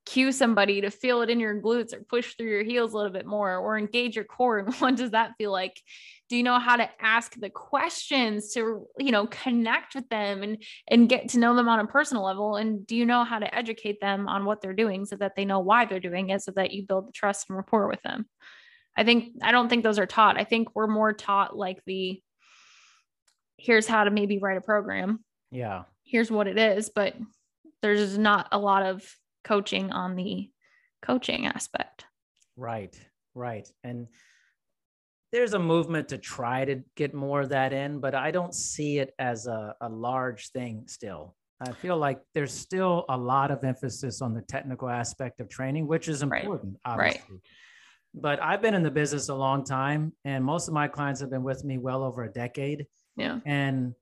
cue somebody to feel it in your glutes or push through your heels a little bit more or engage your core and (laughs) what does that feel like? Do you know how to ask the questions to you know connect with them and and get to know them on a personal level? And do you know how to educate them on what they're doing so that they know why they're doing it so that you build the trust and rapport with them? I think i don't think those are taught. I think we're more taught like the here's how to maybe write a program. Yeah. Here's what it is but there's not a lot of coaching on the coaching aspect right right and there's a movement to try to get more of that in, but I don't see it as a, a large thing still. I feel like there's still a lot of emphasis on the technical aspect of training, which is important, right. obviously. Right. But I've been in the business a long time, and most of my clients have been with me well over a decade. Yeah. And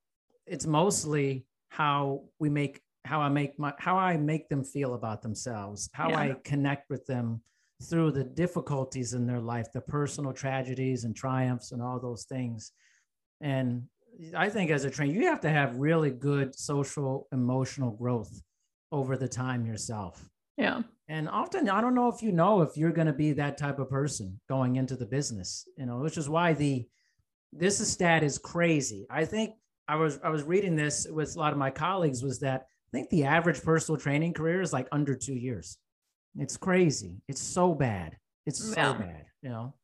it's mostly how we make how I make my how I make them feel about themselves, how yeah. I connect with them through the difficulties in their life, the personal tragedies and triumphs and all those things. And I think as a trainer, you have to have really good social emotional growth over the time yourself. Yeah. And often I don't know if you know if you're going to be that type of person going into the business, you know, which is why the this stat is crazy. I think I was I was reading this with a lot of my colleagues was that I think the average personal training career is like under 2 years. It's crazy. It's so bad. It's so yeah. bad, you know.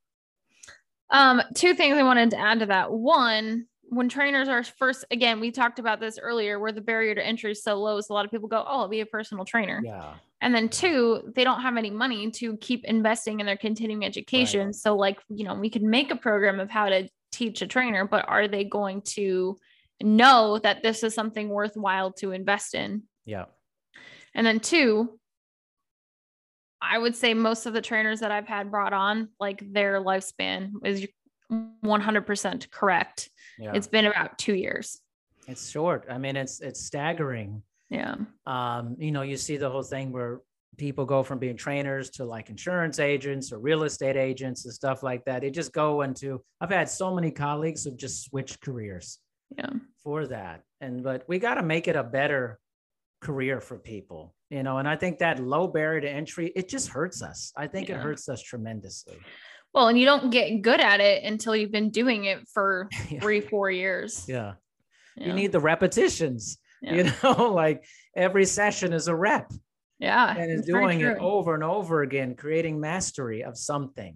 Um, two things I wanted to add to that. One, when trainers are first, again, we talked about this earlier, where the barrier to entry is so low. So a lot of people go, Oh, I'll be a personal trainer. Yeah. And then two, they don't have any money to keep investing in their continuing education. Right. So, like, you know, we could make a program of how to teach a trainer, but are they going to know that this is something worthwhile to invest in? Yeah. And then two, I would say most of the trainers that I've had brought on, like their lifespan is 100% correct. Yeah. It's been about two years. It's short. I mean, it's it's staggering. Yeah. Um, you know, you see the whole thing where people go from being trainers to like insurance agents or real estate agents and stuff like that. They just go into. I've had so many colleagues who've just switched careers. Yeah. For that, and but we got to make it a better career for people you know and i think that low barrier to entry it just hurts us i think yeah. it hurts us tremendously well and you don't get good at it until you've been doing it for (laughs) yeah. three four years yeah. yeah. you need the repetitions you (laughs) know like every session is a rep yeah and is doing it over and over again creating mastery of something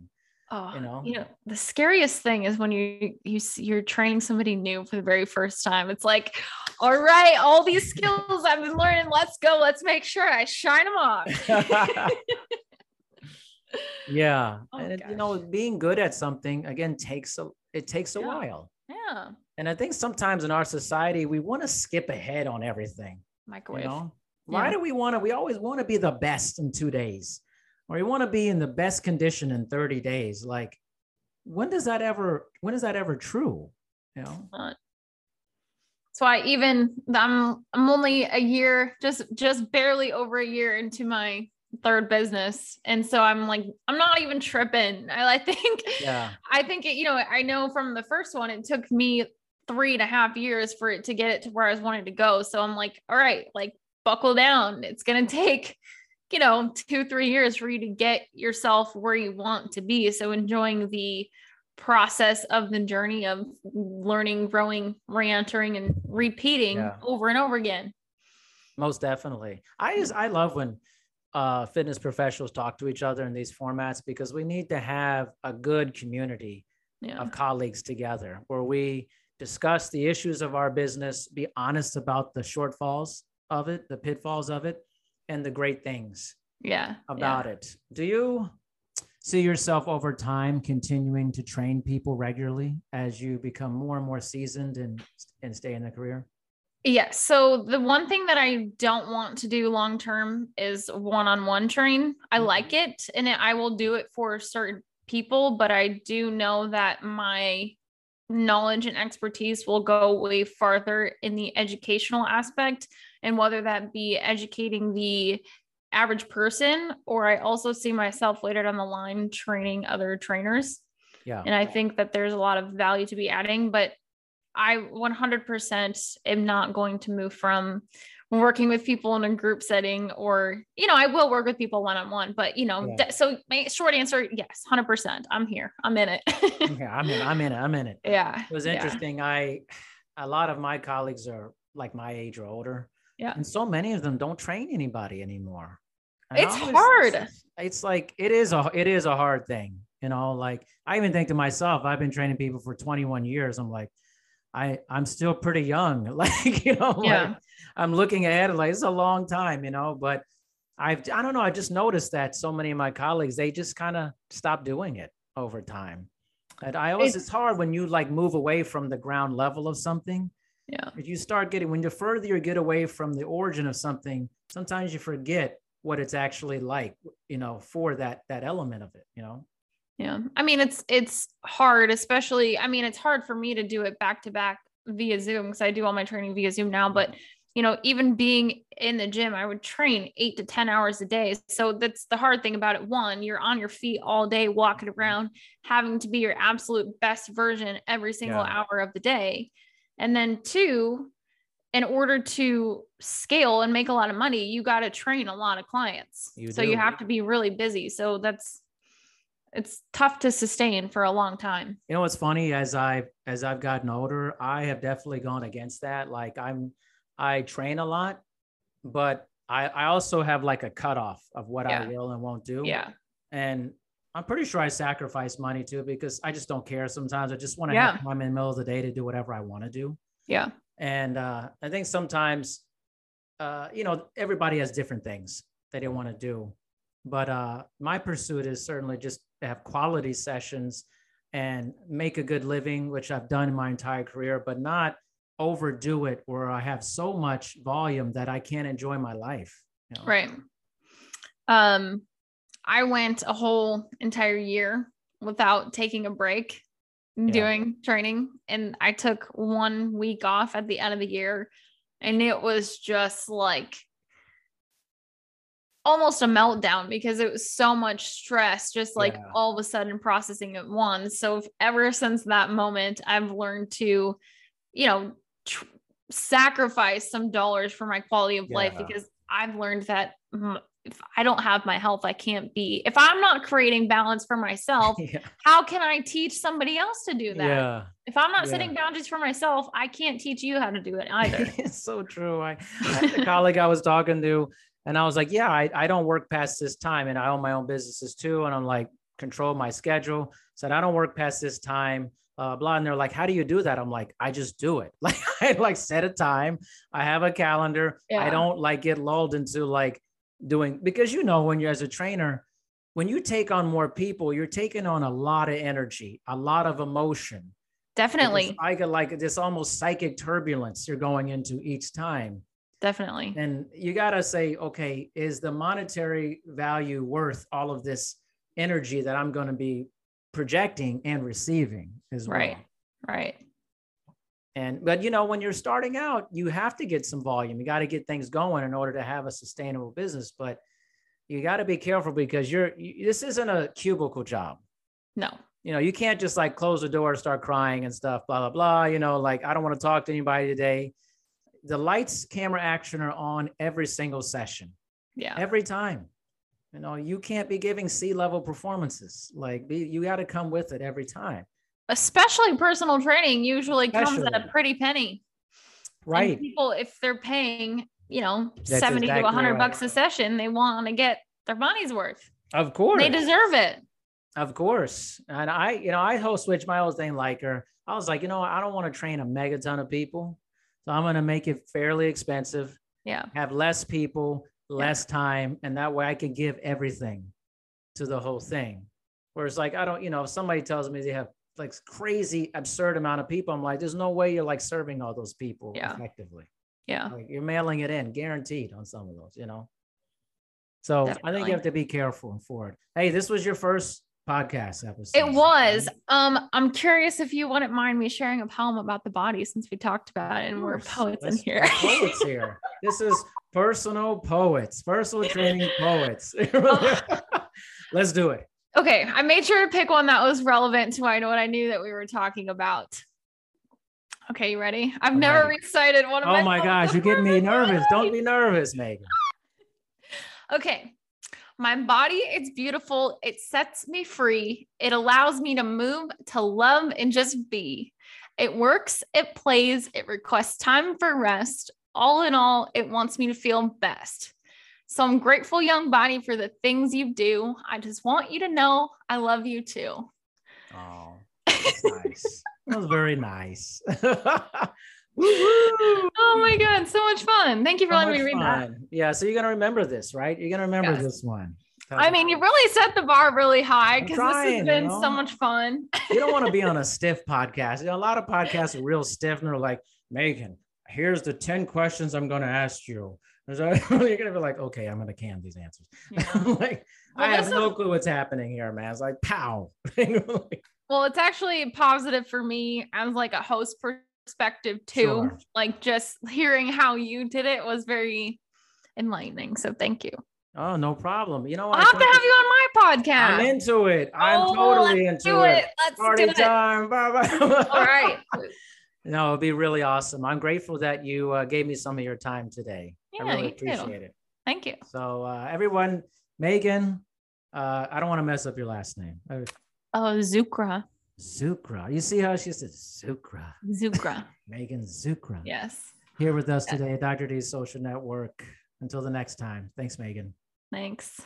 Oh, you know, you know, the scariest thing is when you you you're training somebody new for the very first time. It's like, all right, all these skills I've been learning, let's go. Let's make sure I shine them off. (laughs) (laughs) yeah, oh, and you know, being good at something again takes a it takes a yeah. while. Yeah, and I think sometimes in our society we want to skip ahead on everything. Microwave. You know? Why yeah. do we want to? We always want to be the best in two days or you want to be in the best condition in 30 days like when does that ever when is that ever true you know? So i even i'm i'm only a year just just barely over a year into my third business. And so i'm like i'm not even tripping. I, (laughs) I think yeah. I think it you know i know from the first one it took me three and a half years for it to get it to where i was wanting to go. So i'm like all right like buckle down. It's going (laughs) to take you know, two, three years for you to get yourself where you want to be. So enjoying the process of the journey of learning, growing, re-entering, and repeating yeah. over and over again. Most definitely. I just I love when uh, fitness professionals talk to each other in these formats because we need to have a good community yeah. of colleagues together where we discuss the issues of our business, be honest about the shortfalls of it, the pitfalls of it, and the great things yeah about yeah. it. Do you see yourself over time continuing to train people regularly as you become more and more seasoned and and stay in the career? Yeah. So the one thing that I don't want to do long term is one on one train. I mm-hmm. like it and it, I will do it for certain people, but I do know that my knowledge and expertise will go way farther in the educational aspect. And whether that be educating the average person, or I also see myself later down the line training other trainers. Yeah. And I think that there's a lot of value to be adding, but I 100% am not going to move from working with people in a group setting or, you know, I will work with people one on one, but, you know, yeah. so my short answer, yes, 100%. I'm here. I'm in it. (laughs) yeah, I'm in, I'm in it. I'm in it. Yeah. It was interesting. Yeah. I, a lot of my colleagues are like my age or older. Yeah. And so many of them don't train anybody anymore. And it's hard. It's, it's like, it is a, it is a hard thing. You know, like I even think to myself, I've been training people for 21 years. I'm like, I I'm still pretty young. (laughs) Like, you know, yeah. like I'm looking ahead like it's a long time, you know, but I've I don't know, I just noticed that so many of my colleagues, they just kind of stop doing it over time. And I always it's, it's hard when you like move away from the ground level of something. Yeah. If you start getting when the further you get away from the origin of something, sometimes you forget what it's actually like, you know, for that that element of it, you know. Yeah. I mean, it's it's hard, especially I mean, it's hard for me to do it back to back via Zoom because I do all my training via Zoom now, but you know, even being in the gym, I would train 8 to 10 hours a day. So that's the hard thing about it. One, you're on your feet all day walking around, having to be your absolute best version every single yeah. hour of the day. And then two, in order to scale and make a lot of money, you got to train a lot of clients. You so do. you have to be really busy. So that's it's tough to sustain for a long time. You know what's funny as I as I've gotten older, I have definitely gone against that. Like I'm I train a lot, but I I also have like a cutoff of what yeah. I will and won't do. Yeah. And I'm pretty sure I sacrifice money too because I just don't care sometimes. I just want to yeah. have time in the middle of the day to do whatever I want to do. Yeah. And uh, I think sometimes, uh, you know, everybody has different things that they want to do. But uh, my pursuit is certainly just to have quality sessions and make a good living, which I've done in my entire career, but not overdo it where I have so much volume that I can't enjoy my life. You know? Right. Um, I went a whole entire year without taking a break yeah. doing training, and I took one week off at the end of the year, and it was just like almost a meltdown because it was so much stress just like yeah. all of a sudden processing at once so ever since that moment i've learned to you know tr- sacrifice some dollars for my quality of yeah. life because i've learned that if i don't have my health i can't be if i'm not creating balance for myself (laughs) yeah. how can i teach somebody else to do that yeah. if i'm not setting boundaries for myself i can't teach you how to do it (laughs) either it's so true i, I a (laughs) colleague i was talking to and I was like, yeah, I, I don't work past this time. And I own my own businesses too. And I'm like, control my schedule. Said, I don't work past this time, uh, blah. And they're like, how do you do that? I'm like, I just do it. Like I like set a time. I have a calendar. Yeah. I don't like get lulled into like doing, because you know, when you're as a trainer, when you take on more people, you're taking on a lot of energy, a lot of emotion. Definitely. I get like this almost psychic turbulence you're going into each time definitely. And you got to say, okay, is the monetary value worth all of this energy that I'm going to be projecting and receiving as well? Right. Right. And, but you know, when you're starting out, you have to get some volume. You got to get things going in order to have a sustainable business. But you got to be careful because you're, you, this isn't a cubicle job. No. You know, you can't just like close the door, start crying and stuff, blah, blah, blah. You know, like, I don't want to talk to anybody today the lights, camera, action are on every single session. Yeah. Every time. You know, you can't be giving C level performances. Like be, you got to come with it every time. Especially personal training usually comes at a pretty penny. And Right. people, if they're paying, you know, That's 70 to exactly 100 right. bucks a session, they want to get their money's worth. Of course. They deserve it. Of course. And I, you know, I host switch my whole thing like her. I was like, you know. I don't want to train a megaton of people. So I'm going to make it fairly expensive, Yeah. have less people, less time. And that way I can give everything to the whole thing. Whereas like, I don't, you know, if somebody tells me they have like crazy, absurd amount of people, I'm like, there's no way you're like serving all those people Yeah. effectively. Yeah. Like you're mailing it in, guaranteed on some of those, you know. So I think you have to be careful for it. Hey, this was your first podcast episode. It was. Um, I'm curious if you wouldn't mind me sharing a poem about the body since we talked about it and we're poets in Let's- here. poets here. (laughs) This is personal poets, personal training poets. (laughs) Let's do it. Okay. I made sure to pick one that was relevant to I know what I knew that we were talking about. Okay, you ready? I've I'm never ready. recited one of Oh my Oh my gosh, you're getting me nervous. Don't be nervous, Megan. (laughs) Okay. My body, it's beautiful. It sets me free. It allows me to move, to love, and just be. It works, it plays, it requests time for rest. All in all, it wants me to feel best. So I'm grateful, young body, for the things you do. I just want you to know I love you too. Oh, that's nice. That was very nice. (laughs) Oh my God, so much fun. Thank you for So letting me read that. Yeah, so you're gonna remember this, right? You're gonna remember Yes. this one. I mean, you really set the bar really high because this has you been know? so much fun. you don't want to be on a (laughs) stiff podcast. You know, a lot of podcasts are real stiff and they're like, Megan, here's the 10 questions I'm going to ask you. (laughs) You're going to be like, okay, I'm going to can these answers. (laughs) Yeah. like, Well, I have no clue what's happening here, man. It's like, pow. (laughs) Like, Well, it's actually positive for me as like a host perspective too. Sure. Like just hearing how you did it was very enlightening. So thank you. oh, no problem. You know what? I'll have to have you on my podcast. I'm into it. I'm Oh, totally into it. it. Let's Party do it. time. Bye bye. All right. No, it'd be really awesome. I'm grateful that you uh, gave me some of your time today. I Yeah, really you too. appreciate it. Thank you. So, uh, everyone, Megan, uh, I don't want to mess up your last name. Uh, Oh, Zukra. Zukra. You see how she says Zukra? Zukra. (laughs) Megan Zukra. yes. Here with us today, at Dr. D's Social Network. Until the next time. Thanks, Megan. Thanks.